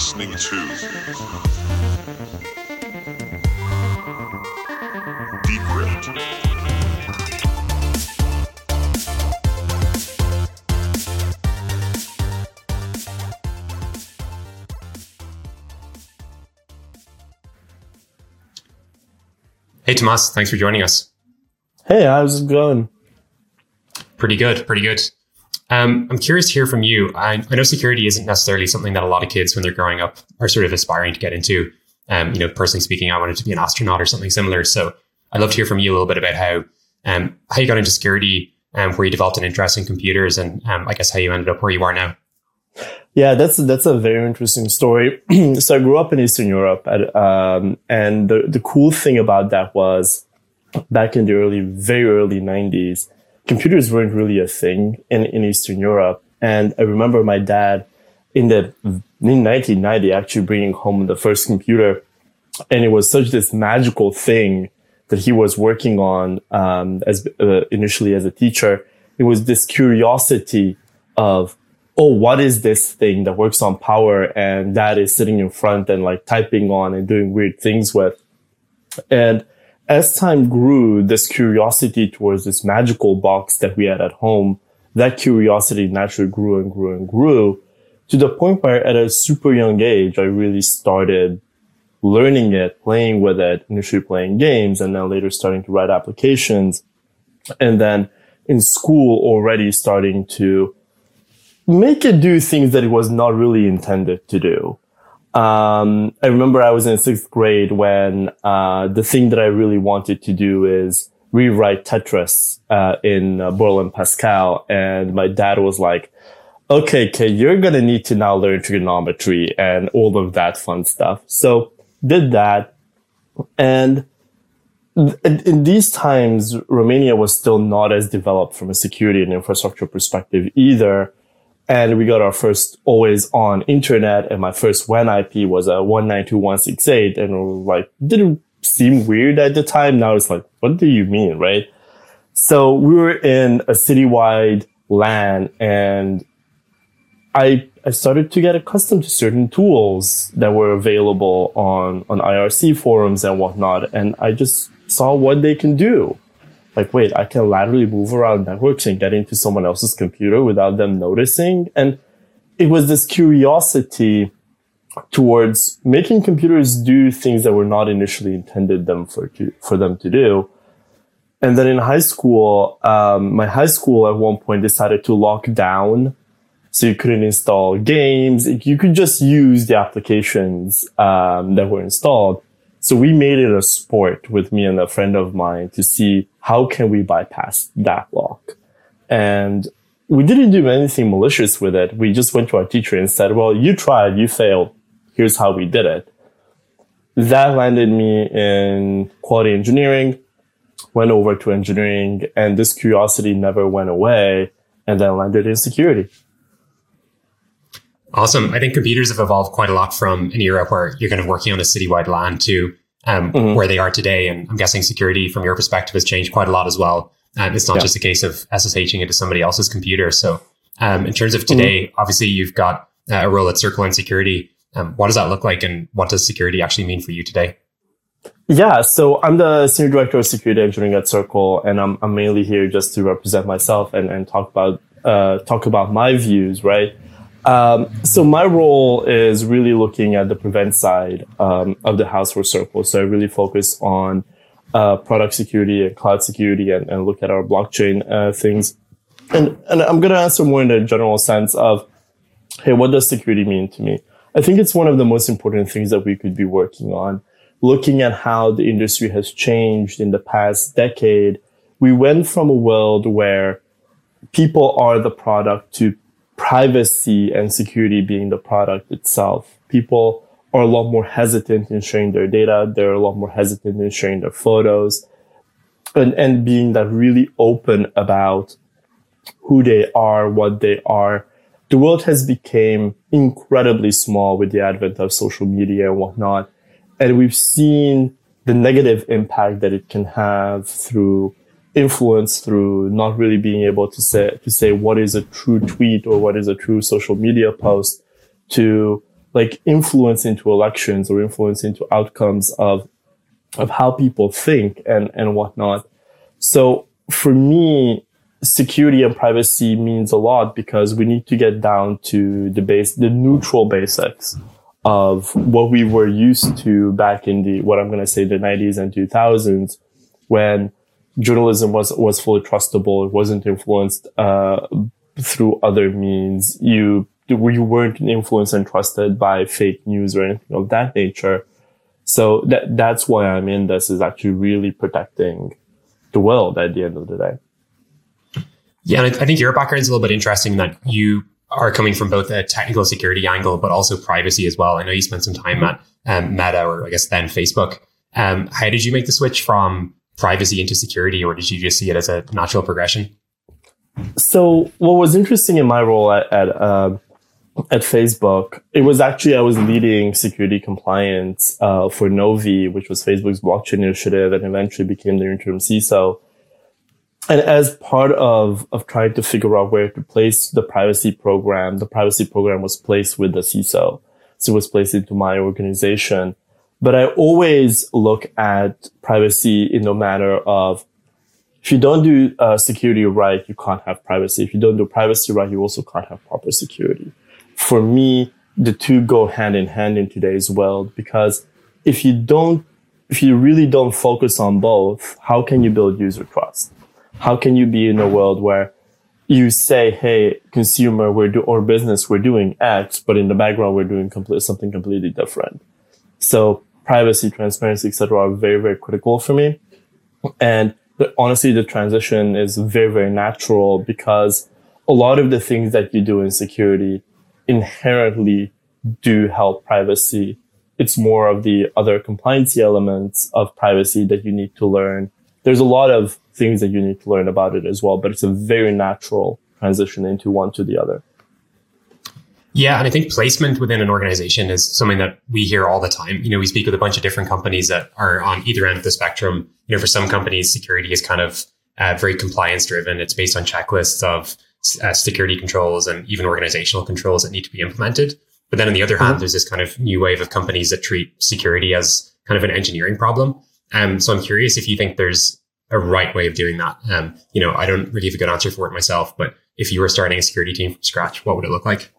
listening to Decrypt. Hey, Tamás, thanks for joining us. Hey, how's it going? Pretty good, pretty good. Um, I'm curious to hear from you. I, I know security isn't necessarily something that a lot of kids, when they're growing up, are sort of aspiring to get into. Um, you know, personally speaking, I wanted to be an astronaut or something similar. So I'd love to hear from you a little bit about how um, how you got into security, um, where you developed an interest in computers, and um, I guess how you ended up where you are now. Yeah, that's that's a very interesting story. so I grew up in Eastern Europe, at, um, and the the cool thing about that was back in the early, very early '90s, computers weren't really a thing in in Eastern Europe. And I remember my dad in the in 1990 actually bringing home the first computer, and it was such this magical thing that he was working on um, as uh, initially as a teacher. It was this curiosity of oh, what is this thing that works on power and that is sitting in front and like typing on and doing weird things with. And as time grew, this curiosity towards this magical box that we had at home, that curiosity naturally grew and grew and grew to the point where at a super young age, I really started learning it, playing with it, initially playing games and then later starting to write applications. And then in school already starting to make it do things that it was not really intended to do. Um, I remember I was in sixth grade when uh, the thing that I really wanted to do is rewrite Tetris uh, in uh, Borland Pascal, and my dad was like, "Okay, kid, you're gonna need to now learn trigonometry and all of that fun stuff." So did that, and in, in these times, Romania was still not as developed from a security and infrastructure perspective either and we got our first always on internet and my first WAN IP was uh, a 192.168 and we like didn't seem weird at the time. Now it's like, what do you mean? Right. So we were in a citywide LAN and I, I started to get accustomed to certain tools that were available on, on IRC forums and whatnot. And I just saw what they can do like, wait, I can laterally move around networks and get into someone else's computer without them noticing. And it was this curiosity towards making computers do things that were not initially intended them for to, for them to do. And then in high school, um, my high school at one point decided to lock down, so you couldn't install games. You could just use the applications um, that were installed. So we made it a sport with me and a friend of mine to see how can we bypass that lock. And we didn't do anything malicious with it. We just went to our teacher and said, well, you tried, you failed. Here's how we did it. That landed me in quality engineering, went over to engineering, and this curiosity never went away, and then landed in security. Awesome. I think computers have evolved quite a lot from an era where you're kind of working on a citywide LAN to um, mm-hmm. where they are today. And I'm guessing security from your perspective has changed quite a lot as well. Um, it's not yeah. just a case of SSHing into somebody else's computer. So, um, in terms of today, mm-hmm. obviously you've got uh, a role at Circle and security. Um, what does that look like, and what does security actually mean for you today? Yeah, so I'm the senior director of security engineering at Circle, and I'm, I'm mainly here just to represent myself and, and talk about uh, talk about my views, right? Um, so my role is really looking at the prevent side um, of the house for Circle. So I really focus on uh, product security and cloud security and, and look at our blockchain uh, things. And, and I'm going to answer more in the general sense of, hey, what does security mean to me? I think it's one of the most important things that we could be working on. Looking at how the industry has changed in the past decade, we went from a world where people are the product to privacy and security being the product itself. People are a lot more hesitant in sharing their data. They're a lot more hesitant in sharing their photos and, and being that really open about who they are, what they are. The world has become incredibly small with the advent of social media and whatnot. And we've seen the negative impact that it can have through influence through not really being able to say to say what is a true tweet or what is a true social media post to like influence into elections or influence into outcomes of of how people think and and whatnot. So for me, security and privacy means a lot because we need to get down to the base, the neutral basics of what we were used to back in the what I'm going to say the 90s and 2000s when journalism was was fully trustable. It wasn't influenced uh, through other means. You you weren't influenced and trusted by fake news or anything of that nature. So that that's why I'm in this is actually really protecting the world at the end of the day. Yeah, and I think your background is a little bit interesting that you are coming from both a technical security angle, but also privacy as well. I know you spent some time at um, Meta, or I guess then Facebook. Um, how did you make the switch from privacy into security, or did you just see it as a natural progression? So, what was interesting in my role at at, uh, at Facebook, it was actually I was leading security compliance uh, for Novi, which was Facebook's blockchain initiative, and eventually became the interim CISO. And as part of of trying to figure out where to place the privacy program, the privacy program was placed with the CISO, so it was placed into my organization. But I always look at privacy in the manner of if you don't do uh, security right, you can't have privacy. If you don't do privacy right, you also can't have proper security. For me, the two go hand in hand in today's world because if you don't, if you really don't focus on both, how can you build user trust? How can you be in a world where you say, "Hey, consumer, we're do or business, we're doing X," but in the background we're doing complete, something completely different. So privacy, transparency, etc., are very, very critical for me. And the, honestly, the transition is very, very natural because a lot of the things that you do in security inherently do help privacy. It's more of the other compliance elements of privacy that you need to learn. There's a lot of things that you need to learn about it as well, but it's a very natural transition into one to the other. Yeah, and I think placement within an organization is something that we hear all the time. You know, we speak with a bunch of different companies that are on either end of the spectrum. You know, for some companies, security is kind of uh, very compliance driven. It's based on checklists of uh, security controls and even organizational controls that need to be implemented. But then on the other hand, mm-hmm. there's this kind of new wave of companies that treat security as kind of an engineering problem. Um, so I'm curious if you think there's a right way of doing that. Um, you know, I don't really have a good answer for it myself, but if you were starting a security team from scratch, what would it look like?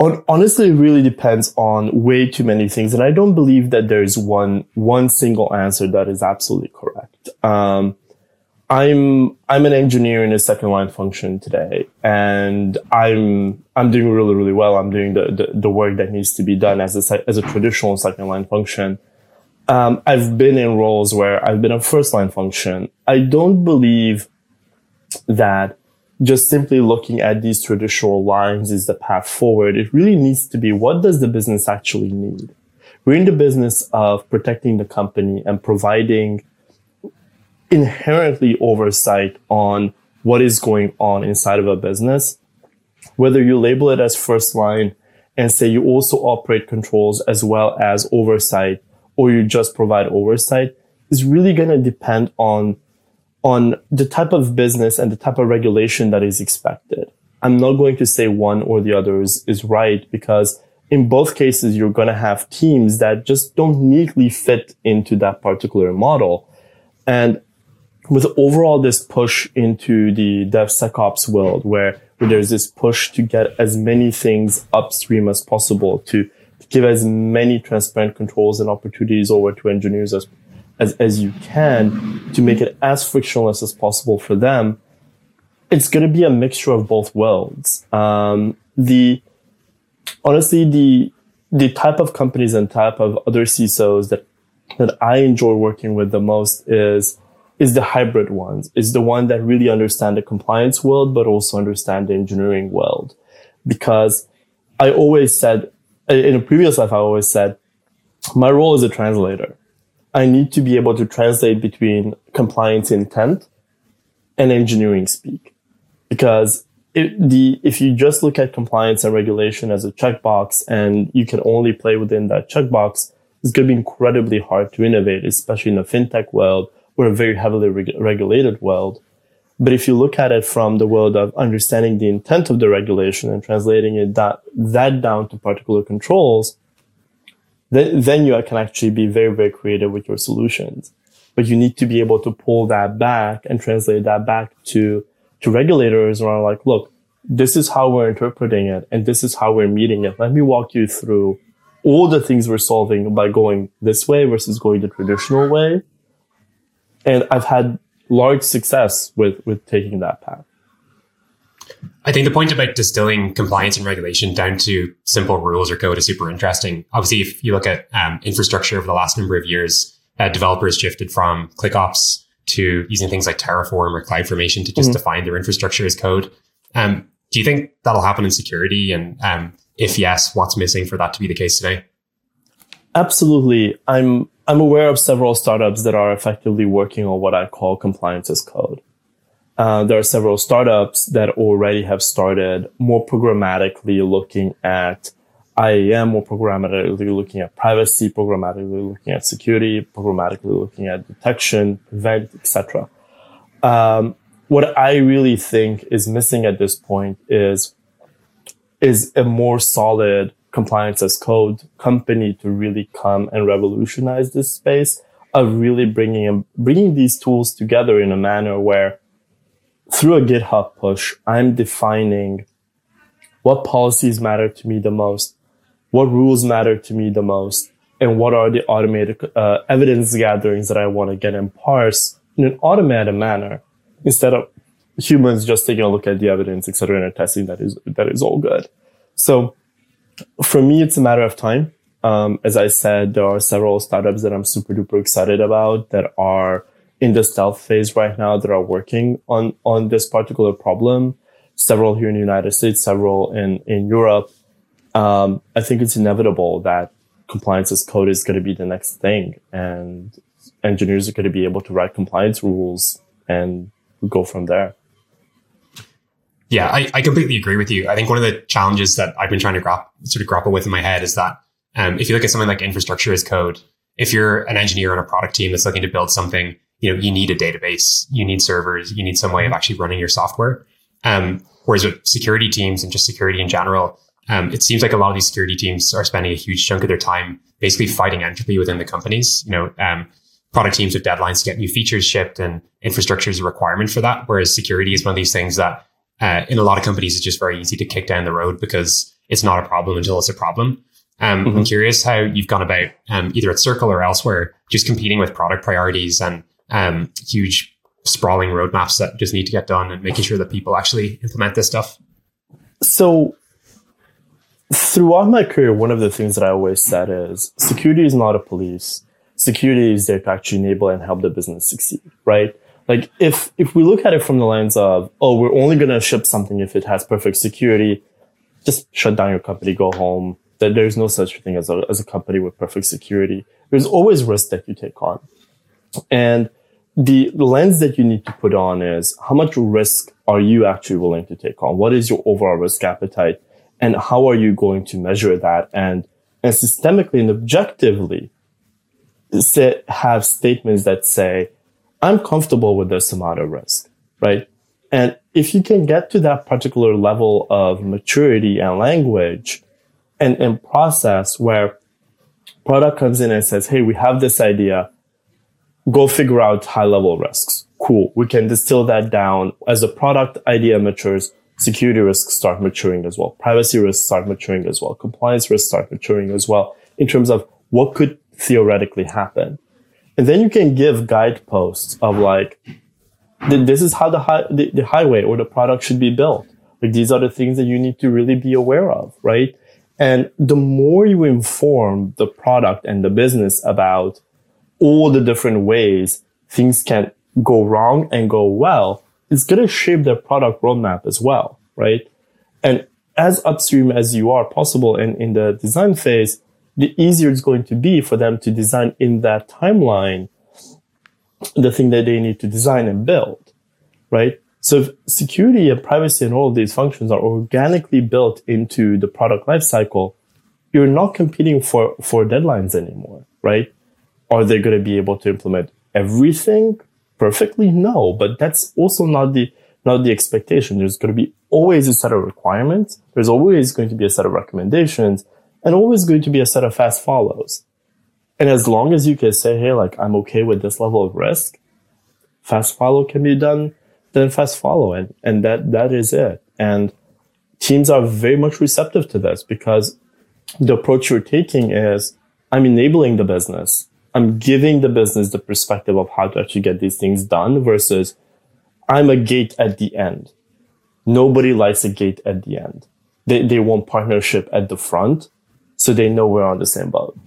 Honestly, it really depends on way too many things, and I don't believe that there is one one single answer that is absolutely correct. Um, I'm I'm an engineer in a second line function today, and I'm I'm doing really really well. I'm doing the the, the work that needs to be done as a as a traditional second line function. Um, I've been in roles where I've been a first line function. I don't believe that just simply looking at these traditional lines is the path forward. It really needs to be what does the business actually need? We're in the business of protecting the company and providing inherently oversight on what is going on inside of a business. Whether you label it as first line and say you also operate controls as well as oversight, or you just provide oversight is really going to depend on on the type of business and the type of regulation that is expected. I'm not going to say one or the other is, is right because in both cases, you're going to have teams that just don't neatly fit into that particular model. And with overall this push into the DevSecOps world where, where there's this push to get as many things upstream as possible to, give as many transparent controls and opportunities over to engineers as as, as you can to make it as frictionless as possible for them, it's going to be a mixture of both worlds. Um, the honestly, the the type of companies and type of other CISOs that that I enjoy working with the most is is the hybrid ones. Is the one that really understand the compliance world, but also understand the engineering world. Because I always said in a previous life, I always said my role is a translator. I need to be able to translate between compliance intent and engineering speak. Because the, if you just look at compliance and regulation as a checkbox and you can only play within that checkbox, it's going to be incredibly hard to innovate, especially in the fintech world or a very heavily reg- regulated world. But if you look at it from the world of understanding the intent of the regulation and translating it that, that down to particular controls, then, you can actually be very, very creative with your solutions. But you need to be able to pull that back and translate that back to, to regulators around like, look, this is how we're interpreting it and this is how we're meeting it. Let me walk you through all the things we're solving by going this way versus going the traditional way. And I've had large success with, with taking that path. I think the point about distilling compliance and regulation down to simple rules or code is super interesting. Obviously, if you look at um, infrastructure over the last number of years, uh, developers shifted from ClickOps to using things like Terraform or CloudFormation to just mm-hmm. define their infrastructure as code. Um, do you think that'll happen in security? And um, if yes, what's missing for that to be the case today? Absolutely. I'm I'm aware of several startups that are effectively working on what I call compliance as code. Uh, there are several startups that already have started more programmatically looking at IAM, more programmatically looking at privacy, programmatically looking at security, programmatically looking at detection, prevent, etc. Um, what I really think is missing at this point is is a more solid compliance as code company to really come and revolutionize this space of really bringing bringing these tools together in a manner where through a GitHub push, I'm defining what policies matter to me the most, what rules matter to me the most, and what are the automated uh, evidence gatherings that I want to get and parse in an automated manner instead of humans just taking a look at the evidence, etc., and testing that is that is all good. So for me, it's a matter of time. Um, as I said, there are several startups that I'm super duper excited about that are in the stealth phase right now that are working on on this particular problem. Several here in the United States, several in in Europe. Um, I think it's inevitable that compliance as code is going to be the next thing, and engineers are going to be able to write compliance rules and go from there. Yeah, I, I completely agree with you. I think one of the challenges that I've been trying to gra- sort of grapple with in my head is that um, if you look at something like infrastructure as code, if you're an engineer on a product team that's looking to build something, you know, you need a database, you need servers, you need some way of actually running your software. Um, whereas with security teams and just security in general, um, it seems like a lot of these security teams are spending a huge chunk of their time basically fighting entropy within the companies. You know, um, product teams with deadlines to get new features shipped and infrastructure is a requirement for that. Whereas security is one of these things that uh, in a lot of companies, it's just very easy to kick down the road because it's not a problem until it's a problem. Um, mm-hmm. I'm curious how you've gone about um, either at Circle or elsewhere, just competing with product priorities and um, huge sprawling roadmaps that just need to get done and making sure that people actually implement this stuff. So, throughout my career, one of the things that I always said is security is not a police. Security is there to actually enable and help the business succeed, right? Like if if we look at it from the lens of oh we're only going to ship something if it has perfect security, just shut down your company, go home. That there's no such thing as a as a company with perfect security. There's always risk that you take on, and the, lens that you need to put on is how much risk are you actually willing to take on? What is your overall risk appetite, and how are you going to measure that and and systemically and objectively say, have statements that say I'm comfortable with this amount of risk, right? And if you can get to that particular level of maturity and language and, and process where product comes in and says, Hey, we have this idea. Go figure out high level risks. Cool. We can distill that down as the product idea matures. Security risks start maturing as well. Privacy risks start maturing as well. Compliance risks start maturing as well in terms of what could theoretically happen. And then you can give guideposts of like, this is how the, the, the highway or the product should be built. Like these are the things that you need to really be aware of, right? And the more you inform the product and the business about all the different ways things can go wrong and go well, it's going to shape their product roadmap as well, right? And as upstream as you are possible in, in the design phase, the easier it's going to be for them to design in that timeline the thing that they need to design and build, right? So if security and privacy and all of these functions are organically built into the product lifecycle, you're not competing for, for deadlines anymore, right? Are they going to be able to implement everything perfectly? No, but that's also not the not the expectation. There's going to be always a set of requirements. There's always going to be a set of recommendations and always going to be a set of fast follows. And as long as you can say, hey, like, I'm okay with this level of risk, fast follow can be done, then fast follow. And, and that, that is it. And teams are very much receptive to this because the approach you're taking is I'm enabling the business. I'm giving the business the perspective of how to actually get these things done versus I'm a gate at the end. Nobody likes a gate at the end. They, they want partnership at the front so they know we're on the same boat.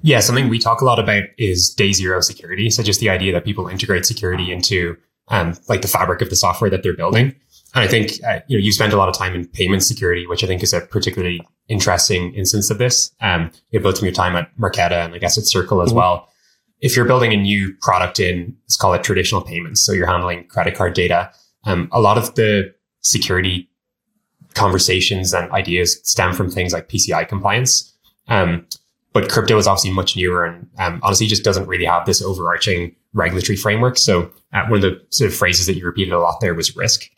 Yeah, something we talk a lot about is day zero security. So just the idea that people integrate security into um, like the fabric of the software that they're building. And I think uh, you know you spent a lot of time in payment security, which I think is a particularly interesting instance of this. Um, you both from your time at Marqeta and I guess at Circle as mm-hmm. well. If you're building a new product in, let's call it traditional payments, so you're handling credit card data, um, a lot of the security conversations and ideas stem from things like PCI compliance. Um, but crypto is obviously much newer and um, honestly just doesn't really have this overarching regulatory framework. So uh, one of the sort of phrases that you repeated a lot there was risk.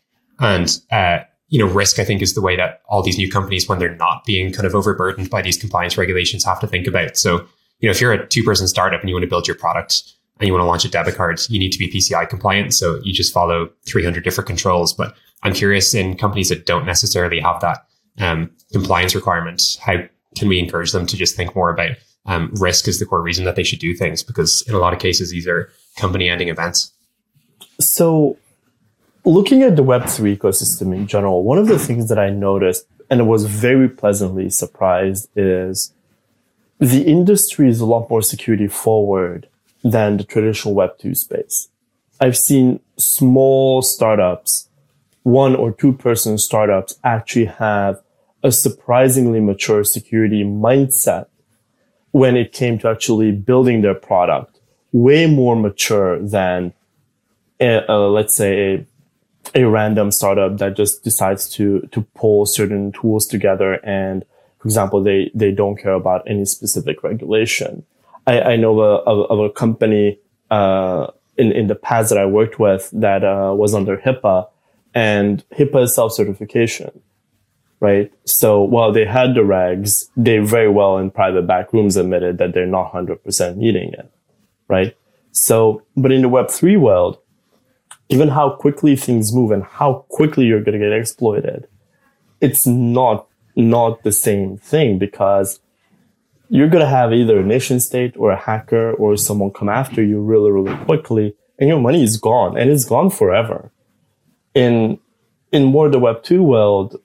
And, uh, you know, risk, I think, is the way that all these new companies, when they're not being kind of overburdened by these compliance regulations, have to think about. So, you know, if you're a two person startup and you want to build your product and you want to launch a debit card, you need to be PCI compliant. So you just follow 300 different controls. But I'm curious in companies that don't necessarily have that um, compliance requirement, how can we encourage them to just think more about um, risk as the core reason that they should do things? Because in a lot of cases, these are company ending events. So, looking at the Web3 ecosystem in general, one of the things that I noticed and was very pleasantly surprised is the industry is a lot more security forward than the traditional Web2 space. I've seen small startups, one or two person startups actually have a surprisingly mature security mindset when it came to actually building their product, way more mature than, a, a, let's say, a, a random startup that just decides to to pull certain tools together and, for example, they they don't care about any specific regulation. I, I know of, a company uh, in in the past that I worked with that uh, was under HIPAA, and HIPAA is self certification right? So while they had the regs, they very well in private back rooms admitted that they're not 100% meeting it, right? So, but in the Web3 world, given how quickly things move and how quickly you're going to get exploited, it's not, not the same thing because you're going to have either a nation state or a hacker or someone come after you really, really quickly and your money is gone and it's gone forever. In, in more the Web2 world,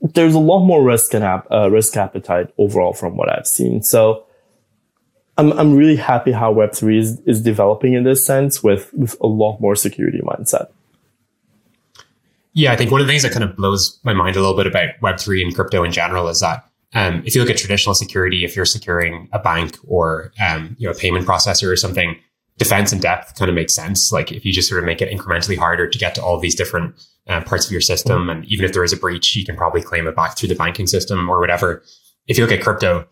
there's a lot more risk and uh, risk appetite overall from what I've seen. So I'm I'm really happy how Web three is, is developing in this sense with with a lot more security mindset. Yeah, I think one of the things that kind of blows my mind a little bit about Web three and crypto in general is that um, if you look at traditional security, if you're securing a bank or um, you know a payment processor or something, defense and depth kind of makes sense. Like if you just sort of make it incrementally harder to get to all these different uh, parts of your system, and even if there is a breach, you can probably claim it back through the banking system or whatever. If you look at crypto,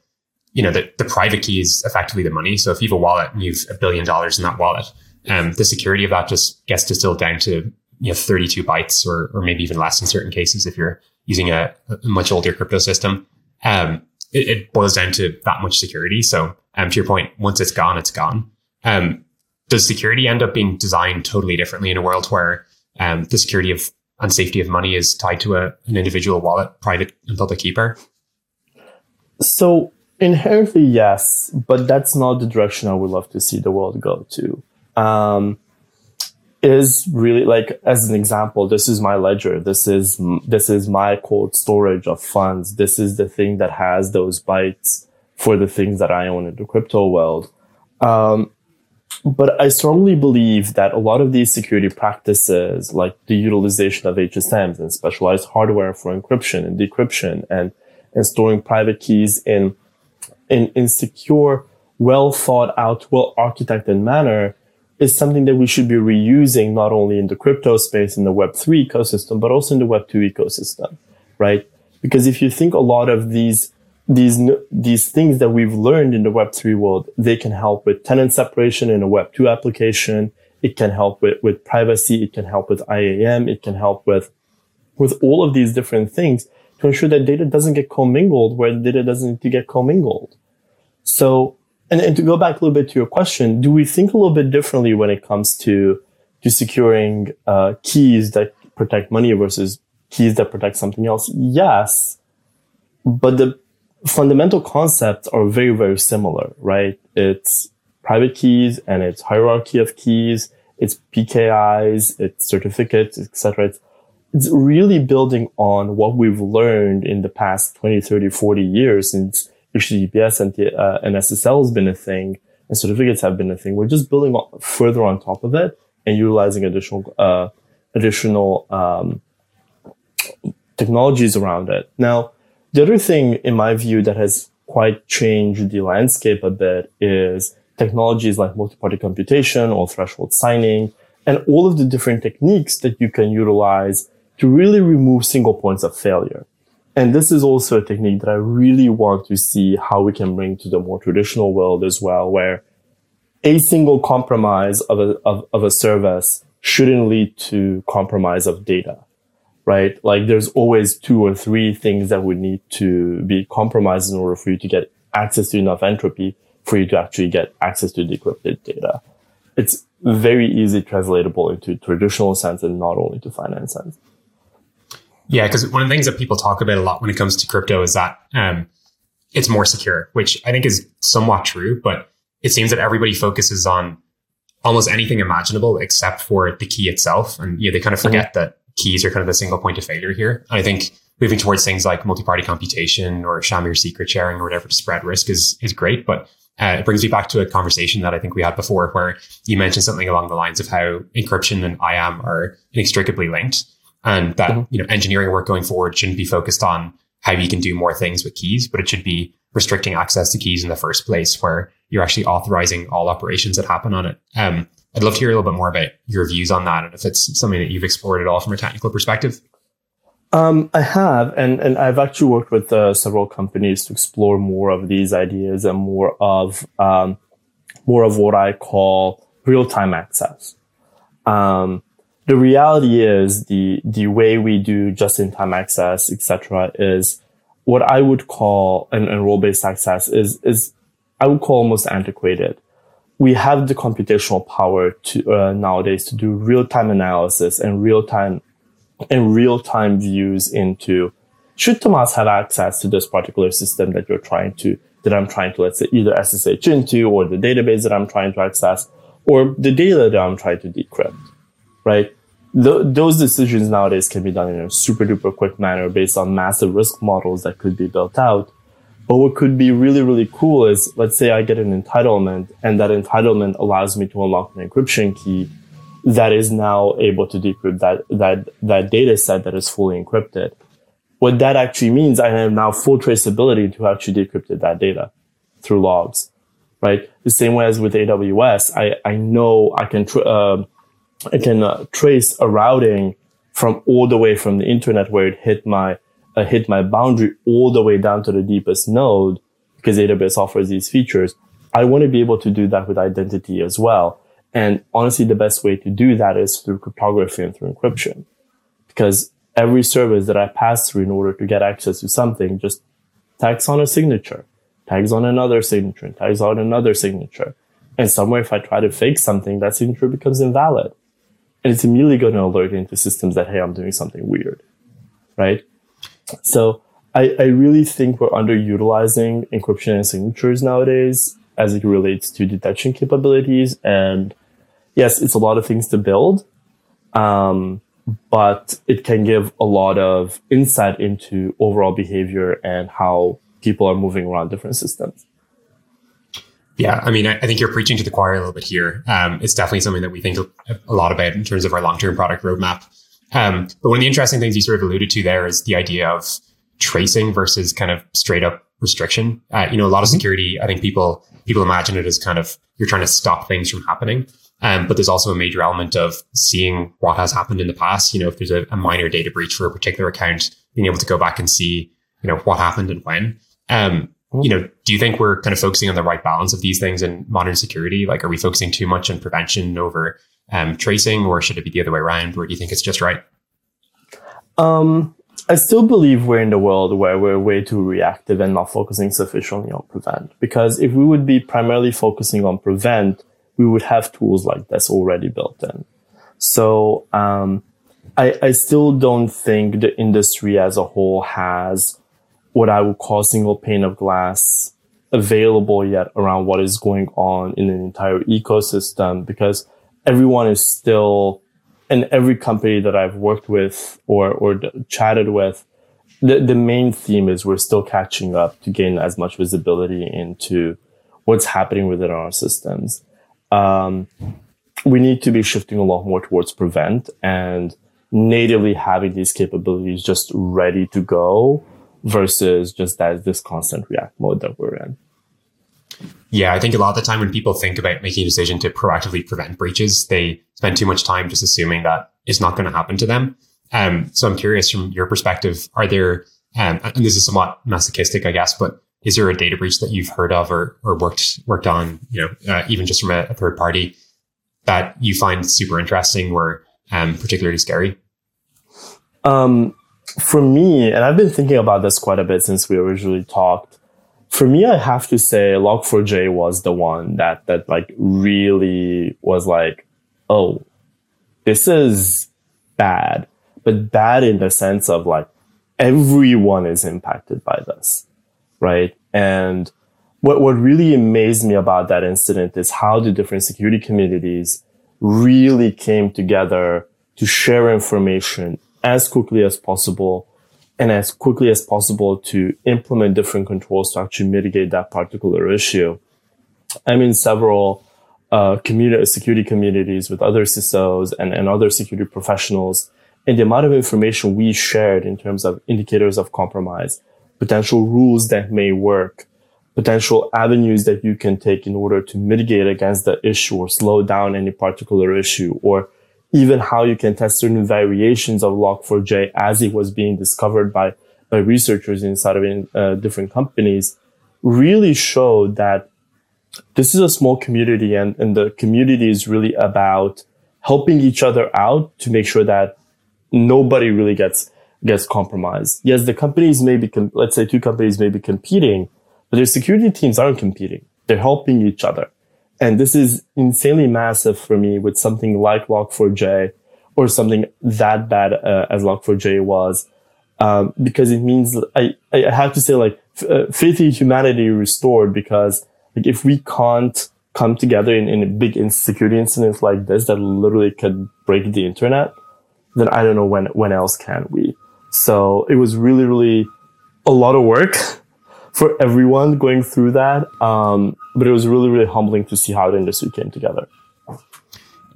you know the, the private key is effectively the money. So if you have a wallet and you've a billion dollars in that wallet, um, the security of that just gets distilled down to you know 32 bytes or or maybe even less in certain cases if you're using a, a much older crypto system. Um, it, it, boils down to that much security. So um, to your point, once it's gone, it's gone. Um, does security end up being designed totally differently in a world where um, the security of and safety of money is tied to a, an individual wallet, private and public key pair? So inherently, yes, but that's not the direction I would love to see the world go to. Um, is really like as an example this is my ledger. This is this is my cold storage of funds. This is the thing that has those bytes for the things that i own in the crypto world. Um, but I strongly believe that a lot of these security practices, like the utilization of HSMs and specialized hardware for encryption and decryption and, and storing private keys in, in, in secure, well thought out, well architected manner is something that we should be reusing not only in the crypto space in the Web3 ecosystem, but also in the Web2 ecosystem, right? Because if you think a lot of these these these things that we've learned in the Web3 world, they can help with tenant separation in a Web2 application. It can help with, with privacy. It can help with IAM. It can help with with all of these different things to ensure that data doesn't get commingled where the data doesn't need to get commingled. So, and, and to go back a little bit to your question, do we think a little bit differently when it comes to to securing uh, keys that protect money versus keys that protect something else? Yes, but the fundamental concepts are very, very similar, right? It's private keys and it's hierarchy of keys, it's PKIs, it's certificates, etc. It's, it's really building on what we've learned in the past 20, 30, 40 years since HTTPS and, uh, and SSL has been a thing and certificates have been a thing. We're just building further on top of it and utilizing additional, uh, additional, um, technologies around it. Now, the other thing, in my view, that has quite changed the landscape a bit is technologies like multi-party computation or threshold signing and all of the different techniques that you can utilize to really remove single points of failure. And this is also a technique that I really want to see how we can bring to the more traditional world as well, where a single compromise of a, of, of a service shouldn't lead to compromise of data right? Like there's always two or three things that would need to be compromised in order for you to get access to enough entropy for you to actually get access to decrypted data. It's very easy translatable into traditional sense and not only to finance sense. Yeah, because one of the things that people talk about a lot when it comes to crypto is that um, it's more secure, which I think is somewhat true, but it seems that everybody focuses on almost anything imaginable except for the key itself. And yeah, they kind of forget mm-hmm. that keys are kind of the single point of failure here. And I think moving towards things like multi-party computation or Shamir secret sharing or whatever to spread risk is is great. But uh, it brings me back to a conversation that I think we had before, where you mentioned something along the lines of how encryption and IAM are inextricably linked, and that mm-hmm. you know engineering work going forward shouldn't be focused on how you can do more things with keys, but it should be restricting access to keys in the first place, where you're actually authorizing all operations that happen on it. Um, I'd love to hear a little bit more about your views on that and if it's something that you've explored at all from a technical perspective. Um, I have, and, and I've actually worked with uh, several companies to explore more of these ideas and more of um, more of what I call real time access. Um, the reality is the the way we do just in time access, etc., is what I would call and, and role based access is is I would call almost antiquated we have the computational power to uh, nowadays to do real time analysis and real time and real time views into should Tamás have access to this particular system that you're trying to that I'm trying to let's say either SSH into or the database that I'm trying to access or the data that I'm trying to decrypt, right? Th- those decisions nowadays can be done in a super duper quick manner based on massive risk models that could be built out but what could be really, really cool is let's say I get an entitlement and that entitlement allows me to unlock an encryption key that is now able to decrypt that, that, that data set that is fully encrypted. What that actually means, I have now full traceability to actually decrypted that data through logs, right? The same way as with AWS, I, I know I can, tr- uh, I can uh, trace a routing from all the way from the internet where it hit my uh, hit my boundary all the way down to the deepest node because AWS offers these features. I want to be able to do that with identity as well. And honestly, the best way to do that is through cryptography and through encryption because every service that I pass through in order to get access to something just tags on a signature, tags on another signature, tags on another signature. And somewhere, if I try to fake something, that signature becomes invalid. And it's immediately going to alert into systems that, hey, I'm doing something weird, right? So I, I really think we're underutilizing encryption and signatures nowadays as it relates to detection capabilities. And yes, it's a lot of things to build. Um, but it can give a lot of insight into overall behavior and how people are moving around different systems. Yeah, I mean, I, I think you're preaching to the choir a little bit here. Um, it's definitely something that we think a lot about in terms of our long-term product roadmap. Um, but one of the interesting things you sort of alluded to there is the idea of tracing versus kind of straight up restriction. Uh, you know, a lot of mm-hmm. security, I think people people imagine it as kind of you're trying to stop things from happening. Um, but there's also a major element of seeing what has happened in the past. You know, if there's a, a, minor data breach for a particular account, being able to go back and see, you know, what happened and when. Um. You know, do you think we're kind of focusing on the right balance of these things in modern security? Like, are we focusing too much on prevention over um, tracing, or should it be the other way around? Or do you think it's just right? Um, I still believe we're in the world where we're way too reactive and not focusing sufficiently on prevent. Because if we would be primarily focusing on prevent, we would have tools like this already built in. So um, I, I still don't think the industry as a whole has what I would call single pane of glass available yet around what is going on in an entire ecosystem because everyone is still and every company that I've worked with or or chatted with, the the main theme is we're still catching up to gain as much visibility into what's happening within our systems. Um, we need to be shifting a lot more towards prevent and natively having these capabilities just ready to go versus just that this constant react mode that we're in. Yeah, I think a lot of the time when people think about making a decision to proactively prevent breaches, they spend too much time just assuming that it's not going to happen to them. Um, so I'm curious from your perspective, are there, um, and this is somewhat masochistic, I guess, but is there a data breach that you've heard of or, or worked, worked on, you know, uh, even just from a, a, third party that you find super interesting or um, particularly scary? Um, for me, and I've been thinking about this quite a bit since we originally talked, for me, I have to say Log4j was the one that, that like really was like, oh, this is bad, but bad in the sense of like everyone is impacted by this, right? And what, what really amazed me about that incident is how the different security communities really came together to share information as quickly as possible and as quickly as possible to implement different controls to actually mitigate that particular issue. I'm in several uh, community security communities with other CISOs and, and other security professionals, and the amount of information we shared in terms of indicators of compromise, potential rules that may work, potential avenues that you can take in order to mitigate against the issue or slow down any particular issue, or even how you can test certain variations of Log4j as it was being discovered by, by researchers inside of in, uh, different companies really showed that this is a small community and, and the community is really about helping each other out to make sure that nobody really gets gets compromised. Yes, the companies may be, com- let's say two companies may be competing, but their security teams aren't competing. They're helping each other. And this is insanely massive for me with something like Log4j or something that bad uh, as Log4j was. Um, because it means I, I have to say like uh, faith in humanity restored because like if we can't come together in, in a big security incident like this that literally could break the internet, then I don't know when, when else can we. So it was really, really a lot of work for everyone going through that. Um, but it was really, really humbling to see how the industry came together.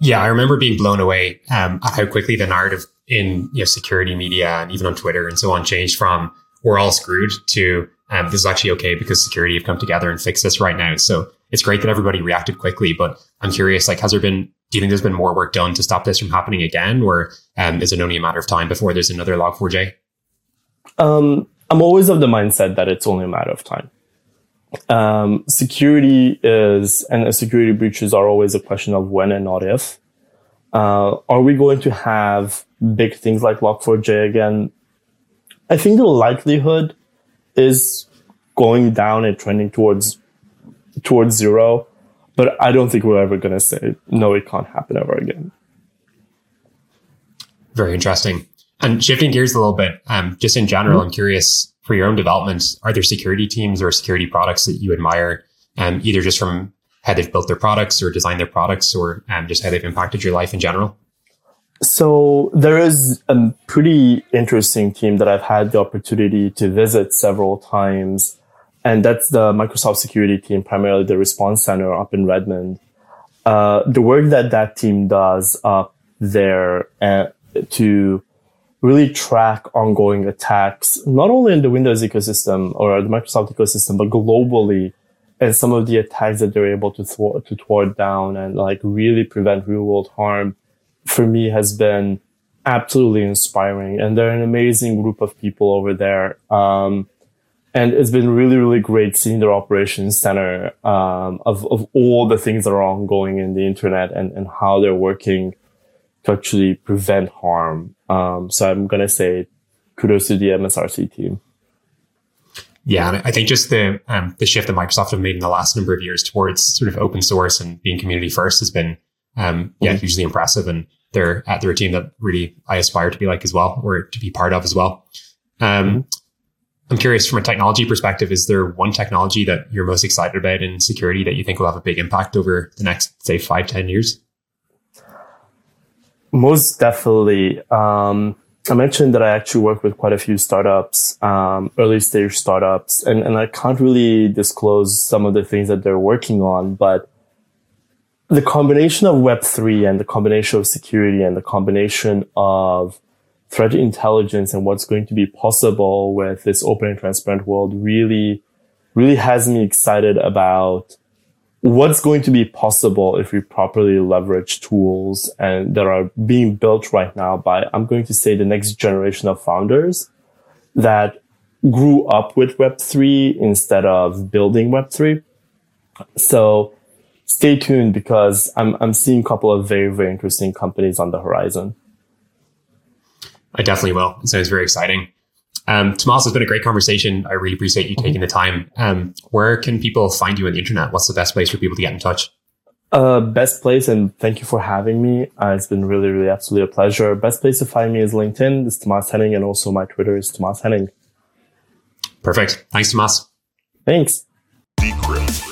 Yeah, I remember being blown away um, at how quickly the narrative in you know, security media and even on Twitter and so on changed from we're all screwed to um, this is actually okay because security have come together and fixed this right now. So it's great that everybody reacted quickly. But I'm curious, like, has there been? Do you think there's been more work done to stop this from happening again, or um, is it only a matter of time before there's another Log4j? Um, I'm always of the mindset that it's only a matter of time. Um, security is, and security breaches are always a question of when and not if. Uh, are we going to have big things like Log4j again? I think the likelihood is going down and trending towards towards zero, but I don't think we're ever going to say no, it can't happen ever again. Very interesting. And shifting gears a little bit, um, just in general, mm-hmm. I'm curious for your own development, are there security teams or security products that you admire, um, either just from how they've built their products or designed their products or um, just how they've impacted your life in general? So there is a pretty interesting team that I've had the opportunity to visit several times. And that's the Microsoft security team, primarily the response center up in Redmond. Uh, the work that that team does up there uh, to really track ongoing attacks, not only in the Windows ecosystem or the Microsoft ecosystem, but globally, and some of the attacks that they're able to thwart, to thwart down and like really prevent real world harm for me has been absolutely inspiring. And they're an amazing group of people over there. Um, and it's been really, really great seeing their operations center um, of, of all the things that are ongoing in the internet and, and how they're working to actually prevent harm. Um, so I'm going to say kudos to the MSRC team. Yeah, and I think just the um, the shift that Microsoft have made in the last number of years towards sort of open source and being community first has been um, yeah mm-hmm. hugely impressive, and they're at they're a team that really I aspire to be like as well, or to be part of as well. Um, mm-hmm. I'm curious from a technology perspective, is there one technology that you're most excited about in security that you think will have a big impact over the next say five ten years? Most definitely. Um, I mentioned that I actually work with quite a few startups, um, early stage startups, and, and I can't really disclose some of the things that they're working on, but the combination of Web3 and the combination of security and the combination of threat intelligence and what's going to be possible with this open and transparent world really, really has me excited about what's going to be possible if we properly leverage tools and that are being built right now by, I'm going to say the next generation of founders that grew up with Web3 instead of building Web3. So stay tuned because I'm, I'm seeing a couple of very, very interesting companies on the horizon. I definitely will. It sounds very exciting. Um, Tamás, it's been a great conversation. I really appreciate you taking the time. Um, where can people find you on the internet? What's the best place for people to get in touch? Uh, best place, and thank you for having me. Uh, it's been really, really absolutely a pleasure. Best place to find me is LinkedIn. It's Tamás Henning, and also my Twitter is Tamás Henning. Perfect. Thanks, Tamás. Thanks. Decrypt.